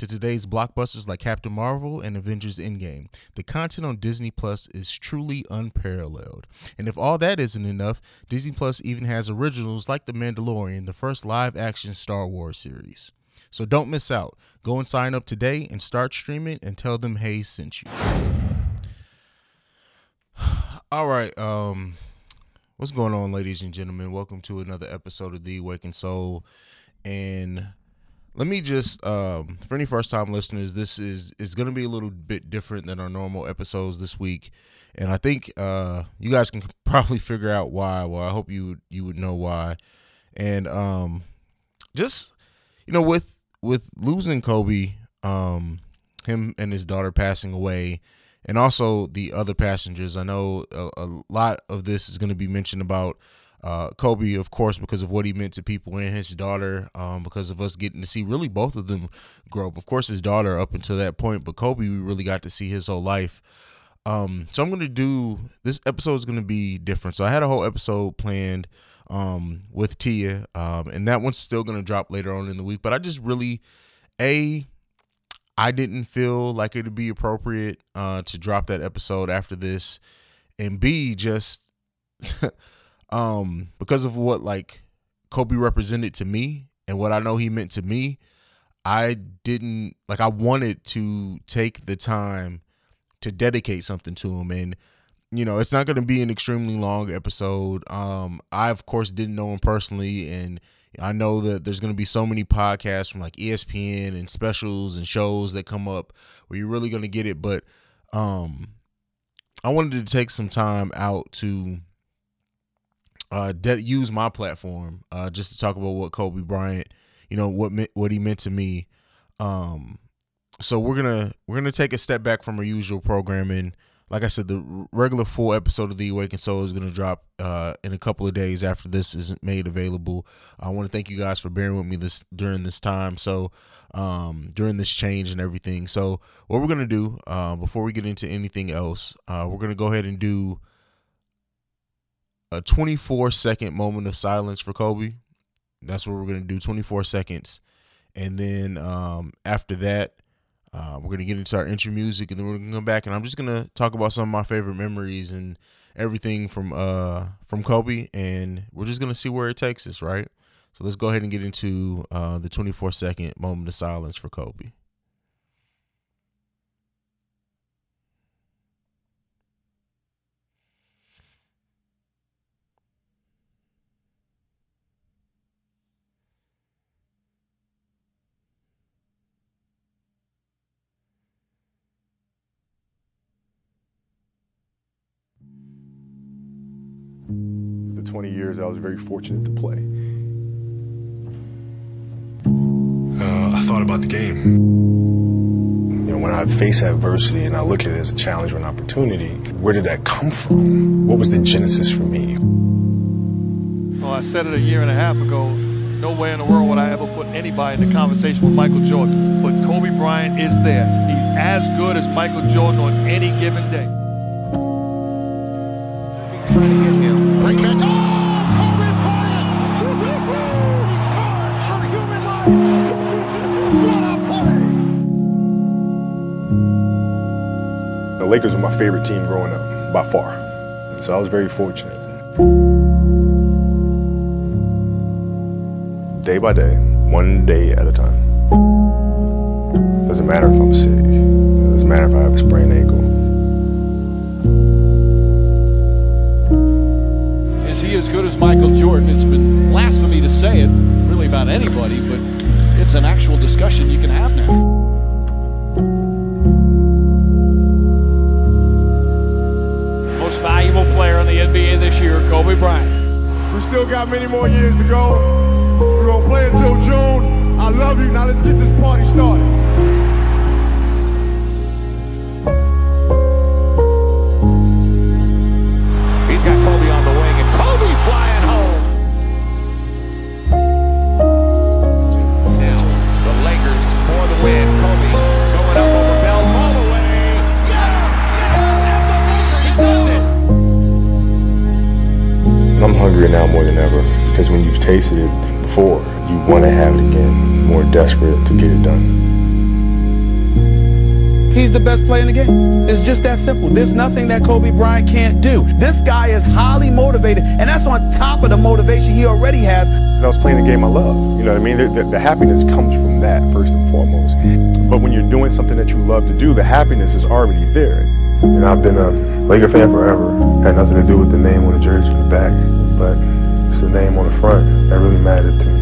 to today's blockbusters like Captain Marvel and Avengers Endgame, the content on Disney Plus is truly unparalleled. And if all that isn't enough, Disney Plus even has originals like The Mandalorian, the first live action Star Wars series. So don't miss out. Go and sign up today and start streaming and tell them Haize sent you. All right, um what's going on ladies and gentlemen? Welcome to another episode of The Awakened Soul. And let me just um for any first time listeners this is is going to be a little bit different than our normal episodes this week. And i think uh you guys can probably figure out why. Well i hope you you would know why. And um just you know with with losing kobe um him and his daughter passing away and also the other passengers i know a, a lot of this is going to be mentioned about uh, Kobe, of course, because of what he meant to people and his daughter, um, because of us getting to see really both of them grow up. Of course, his daughter up until that point, but Kobe, we really got to see his whole life. Um, so I'm gonna do this episode is gonna be different. So I had a whole episode planned um, with Tia, um, and that one's still gonna drop later on in the week. But I just really, a, I didn't feel like it'd be appropriate uh, to drop that episode after this, and B, just um because of what like Kobe represented to me and what I know he meant to me, I didn't like I wanted to take the time to dedicate something to him. And you know, it's not going to be an extremely long episode. Um I of course didn't know him personally. And I know that there's going to be so many podcasts from like ESPN and specials and shows that come up where you're really going to get it, but um I wanted to take some time out to uh, de- use my platform uh, just to talk about what Kobe Bryant, you know, what me- what he meant to me. Um, so we're gonna we're gonna take a step back from our usual programming. Like I said, the regular full episode of the Awakened Soul is gonna drop uh, in a couple of days after this is made available. I want to thank you guys for bearing with me this during this time. So um, during this change and everything. So what we're gonna do uh, before we get into anything else, uh, we're gonna go ahead and do a 24 second moment of silence for Kobe. That's what we're gonna do. 24 seconds, and then um, after that, uh, we're gonna get into our intro music, and then we're gonna come back, and I'm just gonna talk about some of my favorite memories and everything from uh from Kobe, and we're just gonna see where it takes us, right? So let's go ahead and get into uh, the 24 second moment of silence for Kobe. 20 years I was very fortunate to play. Uh, I thought about the game. You know, when I face adversity and I look at it as a challenge or an opportunity, where did that come from? What was the genesis for me? Well, I said it a year and a half ago. No way in the world would I ever put anybody in the conversation with Michael Jordan. But Kobe Bryant is there. He's as good as Michael Jordan on any given day. The Lakers were my favorite team growing up, by far. So I was very fortunate. Day by day, one day at a time. Doesn't matter if I'm sick. Doesn't matter if I have a sprained ankle. Is he as good as Michael Jordan? It's been blasphemy to say it, really about anybody, but it's an actual discussion you can have now. Player in the NBA this year, Kobe Bryant. We still got many more years to go. We're gonna play until June. I love you. Now let's get this party started. Hungrier now more than ever because when you've tasted it before, you want to have it again, more desperate to get it done. He's the best player in the game. It's just that simple. There's nothing that Kobe Bryant can't do. This guy is highly motivated, and that's on top of the motivation he already has. I was playing the game I love. You know what I mean? The, the, the, happiness comes from that, first and foremost. But when you're doing something that you love to do, the happiness is already there. And I've been a Laker fan forever. Had nothing to do with the name on the jersey on the back, but it's the name on the front that really mattered to me.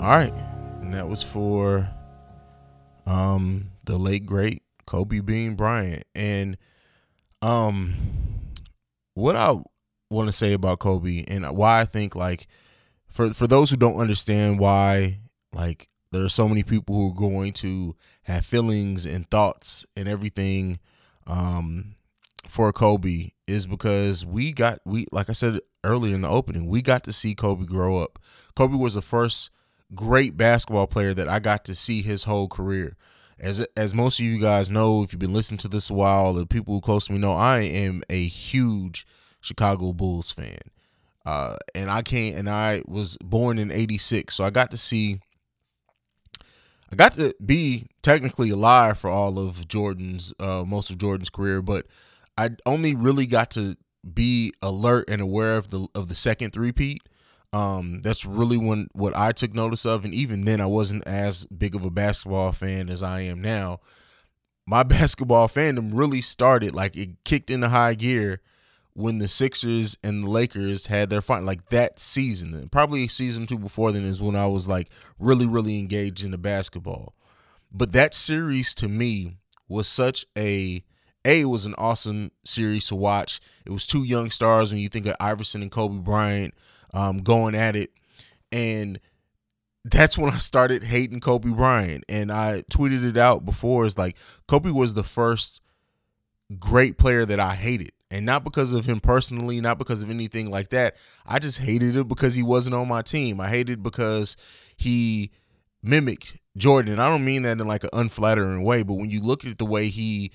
All right, and that was for um the late great Kobe Bean Bryant, and um what I want to say about Kobe and why I think like for for those who don't understand why like there are so many people who are going to have feelings and thoughts and everything um for Kobe is because we got we like I said earlier in the opening, we got to see Kobe grow up. Kobe was the first great basketball player that I got to see his whole career. As as most of you guys know, if you've been listening to this a while, the people who close to me know, I am a huge Chicago Bulls fan. Uh, and I can't and I was born in 86, so I got to see I got to be technically alive for all of Jordan's uh, most of Jordan's career, but I only really got to be alert and aware of the of the second three-peat um, that's really when what I took notice of, and even then, I wasn't as big of a basketball fan as I am now. My basketball fandom really started like it kicked into high gear when the Sixers and the Lakers had their fight, like that season, and probably season two before then is when I was like really, really engaged in the basketball. But that series to me was such a a was an awesome series to watch. It was two young stars when you think of Iverson and Kobe Bryant um, going at it. And that's when I started hating Kobe Bryant. And I tweeted it out before. It's like Kobe was the first great player that I hated. And not because of him personally, not because of anything like that. I just hated it because he wasn't on my team. I hated because he mimicked Jordan. I don't mean that in like an unflattering way, but when you look at the way he,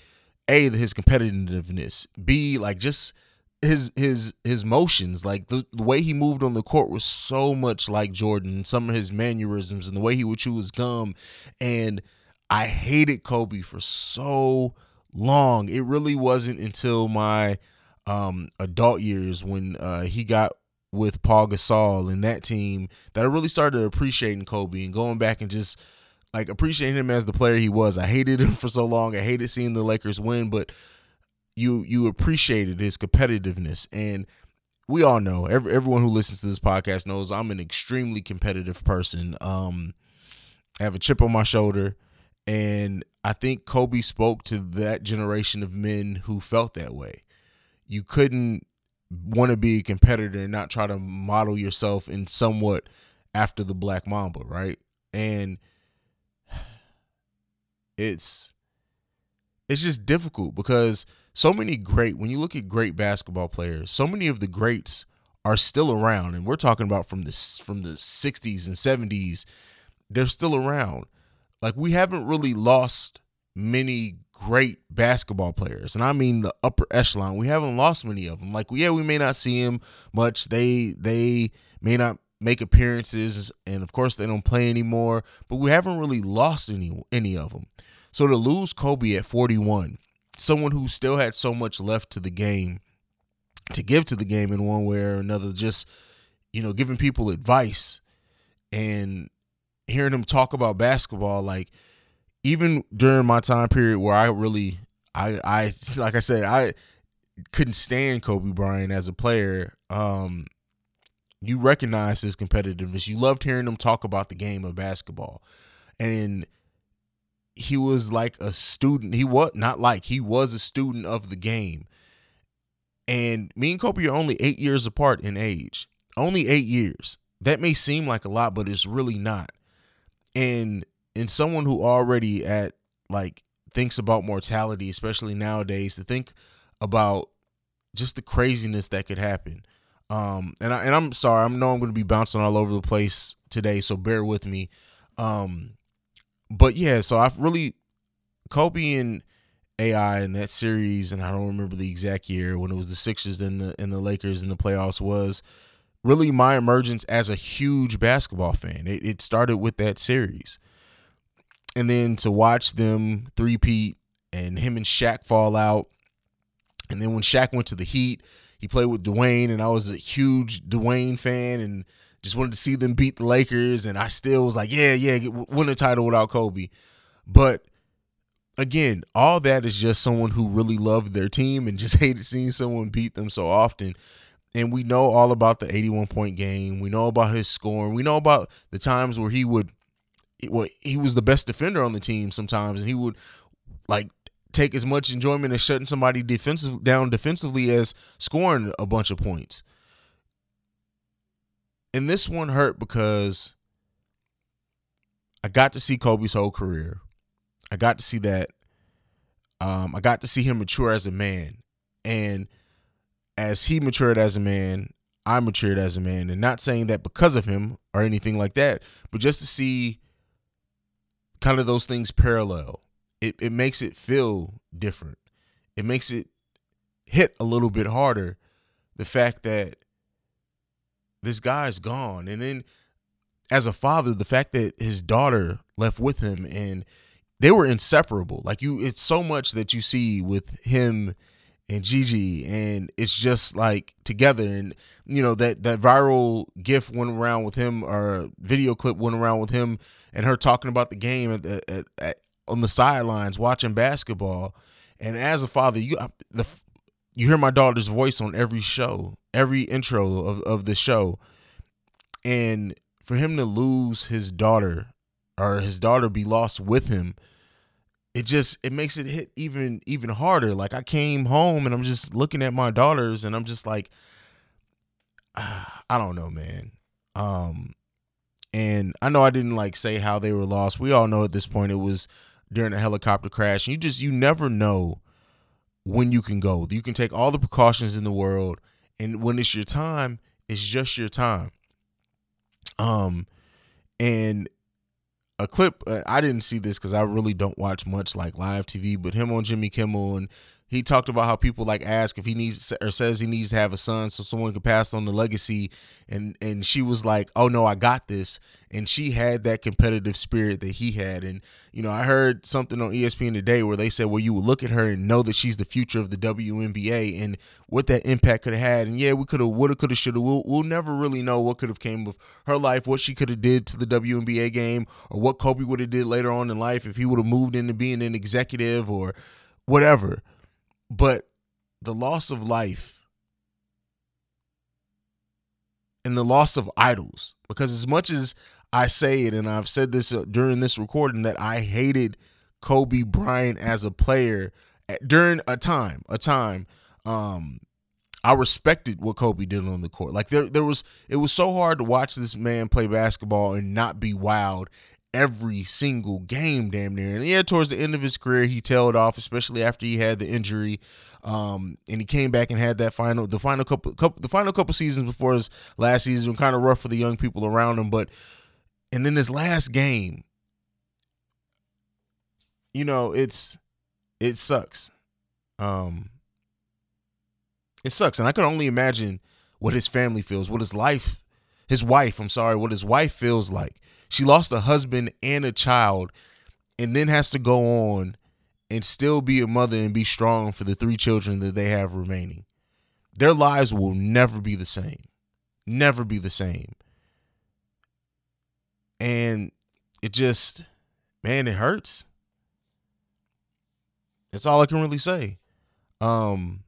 A, his competitiveness, B, like just – his his his motions like the, the way he moved on the court was so much like jordan some of his mannerisms and the way he would chew his gum and i hated kobe for so long. It really wasn't until my um adult years when uh he got with paul gasol and that team that i really started appreciating kobe and going back and just like appreciating him as the player he was. I hated him for so long. I hated seeing the lakers win but you you appreciated his competitiveness. And we all know every, everyone who listens to this podcast knows I'm an extremely competitive person. Um, I have a chip on my shoulder, and I think Kobe spoke to that generation of men who felt that way. You couldn't want to be a competitor and not try to model yourself in somewhat after the Black Mamba, right? And it's it's just difficult because so many great when you look at great basketball players so many of the greats are still around and we're talking about from the from the 60s and 70s they're still around like we haven't really lost many great basketball players and i mean the upper echelon. We haven't lost many of them like yeah we may not see them much. They they may not make appearances and of course they don't play anymore but we haven't really lost any any of them so to lose kobe at 41 someone who still had so much left to the game to give to the game in one way or another, just, you know, giving people advice and hearing him talk about basketball, like even during my time period where I really I I like I said, I couldn't stand Kobe Bryant as a player. Um you recognize his competitiveness. You loved hearing him talk about the game of basketball. And he was like a student. He was not like he was a student of the game. And me and Kobe are only eight years apart in age. Only eight years. That may seem like a lot, but it's really not. And in someone who already at like thinks about mortality, especially nowadays, to think about just the craziness that could happen. Um, and I and I'm sorry, I know I'm going to be bouncing all over the place today, so bear with me. Um, but yeah, so I've really Kobe and AI in that series, and I don't remember the exact year when it was the Sixers and the and the Lakers in the playoffs was really my emergence as a huge basketball fan. It, it started with that series, and then to watch them three-peat and him and Shaq fall out, and then when Shaq went to the Heat, he played with Dwyane, and I was a huge Dwyane fan, and just wanted to see them beat the Lakers, and I still was like, yeah, yeah, win a title without Kobe, but again, all that is just someone who really loved their team and just hated seeing someone beat them so often. And we know all about the 81 point game. We know about his scoring. We know about the times where he would, well, he was the best defender on the team sometimes, and he would like take as much enjoyment as shutting somebody defensive down defensively as scoring a bunch of points. And this one hurt because I got to see Kobe's whole career. I got to see that. Um, I got to see him mature as a man, and as he matured as a man, I matured as a man. And not saying that because of him or anything like that, but just to see kind of those things parallel. It it makes it feel different. It makes it hit a little bit harder. The fact that this guy's gone, and then as a father, the fact that his daughter left with him and they were inseparable. Like you, it's so much that you see with him and Gigi, and it's just like together. And you know that that viral GIF went around with him, or video clip went around with him and her talking about the game at the, at, at, on the sidelines watching basketball. And as a father, you the you hear my daughter's voice on every show, every intro of of the show, and for him to lose his daughter or his daughter be lost with him it just it makes it hit even even harder. Like i came home and i'm just looking at my daughters and i'm just like i don't know man. Um and i know i didn't like say how they were lost. We all know at this point it was during a helicopter crash. You just you never know when you can go. You can take all the precautions in the world and when it's your time it's just your time. Um and a clip. Uh, I didn't see this because I really don't watch much like live TV, but him on Jimmy Kimmel and he talked about how people like ask if he needs or says he needs to have a son so someone can pass on the legacy. And and she was like oh no i got this. And she had that competitive spirit that he had. And you know i heard something on espn today where they said well you would look at her and know that she's the future of the WNBA and what that impact could have had. And yeah we could have woulda coulda shoulda. We'll, we'll never really know what could have came of her life what she could have did to the WNBA game or what kobe would have did later on in life if he would have moved into being an executive or whatever but the loss of life and the loss of idols, because as much as I say it, and I've said this uh, during this recording, that I hated Kobe Bryant as a player during a time, a time, um, I respected what Kobe did on the court. Like there, there was, it was so hard to watch this man play basketball and not be wild every single game, damn near. And yeah, towards the end of his career, he tailed off, especially after he had the injury. Um, and he came back and had that final, the final couple, couple, the final couple seasons before his last season, kind of rough for the young people around him. But and then his last game, you know, it's it sucks. Um, it sucks, and I can only imagine what his family feels, what his life, his wife, I'm sorry, what his wife feels like she lost a husband and a child and then has to go on and still be a mother and be strong for the three children that they have remaining. Their lives will never be the same. Never be the same. And it just, man, it hurts. That's all I can really say. Um,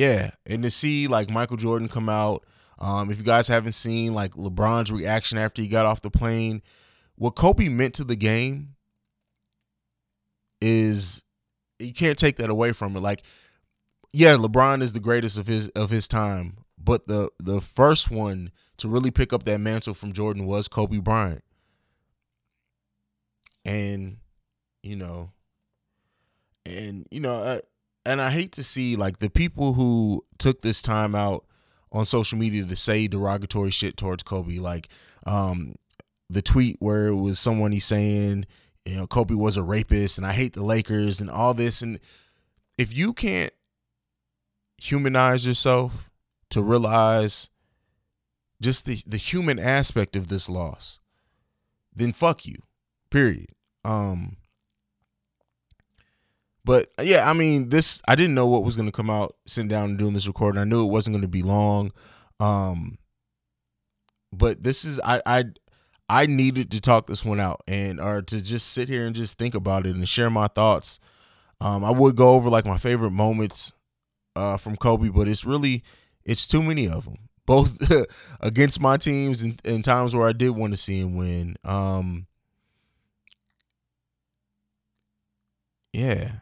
yeah, and to see like Michael Jordan come out um, if you guys haven't seen like LeBron's reaction after he got off the plane, what Kobe meant to the game is you can't take that away from it. Like, yeah, LeBron is the greatest of his of his time, but the the first one to really pick up that mantle from Jordan was Kobe Bryant. And you know, and you know, uh, and I hate to see like the people who took this time out on social media to say derogatory shit towards Kobe. Like um, the tweet where it was someone he's saying, you know, Kobe was a rapist and I hate the Lakers and all this. And if you can't humanize yourself to realize just the, the human aspect of this loss, then fuck you. Period. Um but yeah, I mean, this I didn't know what was gonna come out sitting down and doing this recording. I knew it wasn't gonna be long. Um but this is I I I needed to talk this one out and or to just sit here and just think about it and share my thoughts. Um I would go over like my favorite moments uh from Kobe, but it's really it's too many of them. Both against my teams and, and times where I did want to see him win. Um yeah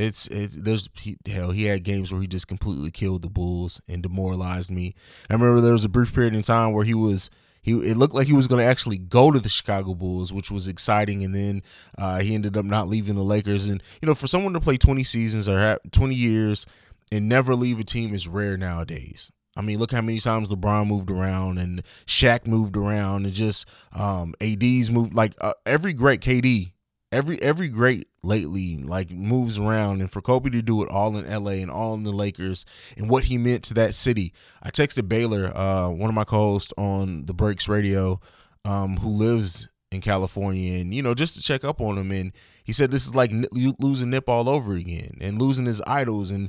it's it's there's he, hell he had games where he just completely killed the Bulls and demoralized me. I remember there was a brief period in time where he was he it looked like he was going to actually go to the Chicago Bulls, which was exciting, and then uh, he ended up not leaving the Lakers. And you know, for someone to play 20 seasons or have 20 years and never leave a team is rare nowadays. I mean, look how many times LeBron moved around and Shaq moved around and just um, AD's moved like uh, every great KD every every great lately like moves around and for Kobe to do it all in LA and all in the Lakers and what he meant to that city. I texted Baylor, uh, one of my co-hosts on the Breaks Radio, um, who lives in California and you know just to check up on him and he said this is like losing Nip all over again and losing his idols and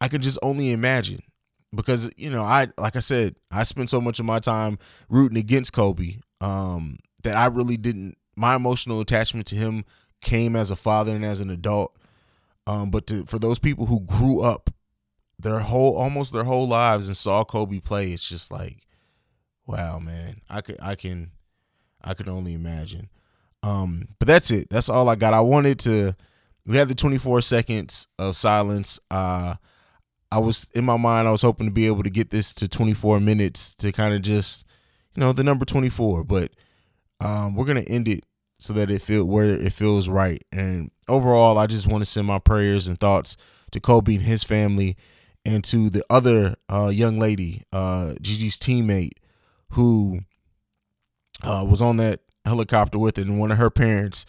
I can just only imagine because you know I like I said I spent so much of my time rooting against Kobe um, that I really didn't my emotional attachment to him came as a father and as an adult. Um, but to, for those people who grew up their whole almost their whole lives and saw Kobe play, it's just like, wow, man. I could I can I could only imagine. Um, but that's it. That's all I got. I wanted to we had the 24 seconds of silence. Uh I was in my mind, I was hoping to be able to get this to 24 minutes to kind of just, you know, the number 24. But um, we're gonna end it so that it feel where it feels right. And overall, I just want to send my prayers and thoughts to Kobe and his family, and to the other uh, young lady, uh, Gigi's teammate, who uh, was on that helicopter with it, and one of her parents.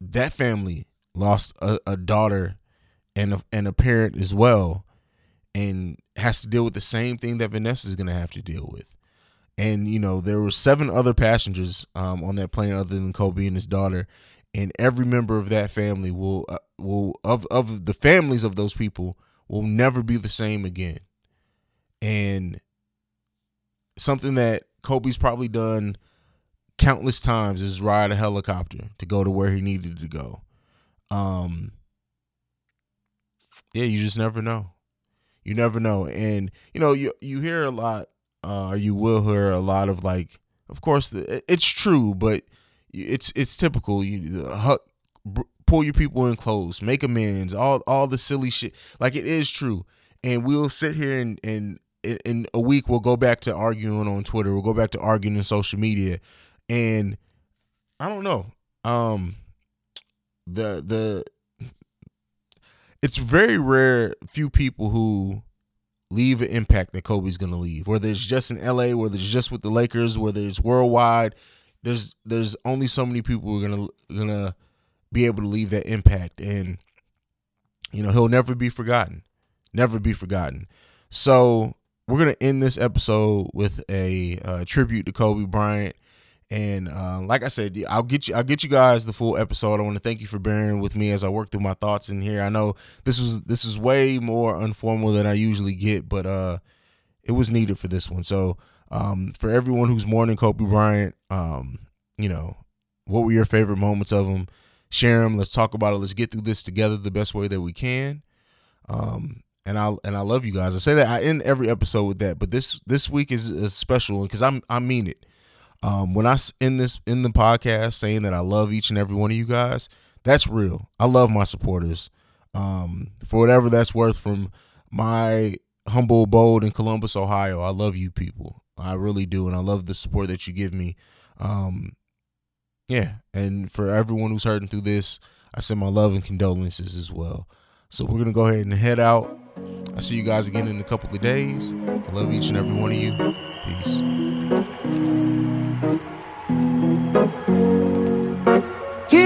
That family lost a, a daughter and a, and a parent as well, and has to deal with the same thing that Vanessa is going to have to deal with and you know there were seven other passengers um, on that plane other than Kobe and his daughter, and every member of that family will uh, will of of the families of those people will never be the same again, and something that Kobe's probably done countless times is ride a helicopter to go to where he needed to go. Um, yeah, you just never know. You never know, and you know you you hear a lot uh, you will hear a lot of like, of course, it's true, but it's it's typical. You uh, pull your people in close, make amends, all all the silly shit. Like it is true, and we'll sit here and and in a week we'll go back to arguing on Twitter. We'll go back to arguing in social media, and I don't know. Um, the the it's very rare. Few people who leave an impact that Kobe's gonna leave. Whether it's just in LA, whether it's just with the Lakers, whether it's worldwide, there's there's only so many people who are gonna gonna be able to leave that impact, and you know he'll never be forgotten, never be forgotten. So we're gonna end this episode with a uh, tribute to Kobe Bryant. And uh, like I said, I'll get you. I'll get you guys the full episode. I want to thank you for bearing with me as I work through my thoughts in here. I know this was this is way more informal than I usually get, but uh, it was needed for this one. So um, for everyone who's mourning Kobe Bryant, um, you know, what were your favorite moments of him? Share them. Let's talk about it. Let's get through this together the best way that we can. Um, and I and I love you guys. I say that I end every episode with that, but this this week is a special one because I'm I mean it. Um, when I in this in the podcast saying that I love each and every one of you guys, that's real. I love my supporters. Um, for whatever that's worth, from my humble abode in Columbus, Ohio, I love you people. I really do, and I love the support that you give me. Um, yeah, and for everyone who's hurting through this, I send my love and condolences as well. So we're gonna go ahead and head out. I'll see you guys again in a couple of days. I love each and every one of you. Peace.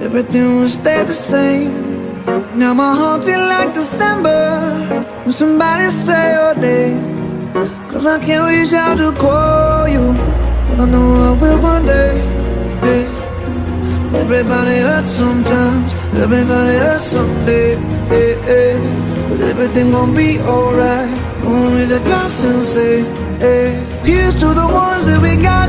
everything will stay the same. Now my heart feel like December when somebody say your name. Cause I can't reach out to call you, but I know I will one day. Yeah. Everybody hurts sometimes, everybody hurts someday. But everything gon' be alright. Gonna raise a glass and say, hey. Here's to the ones that we got.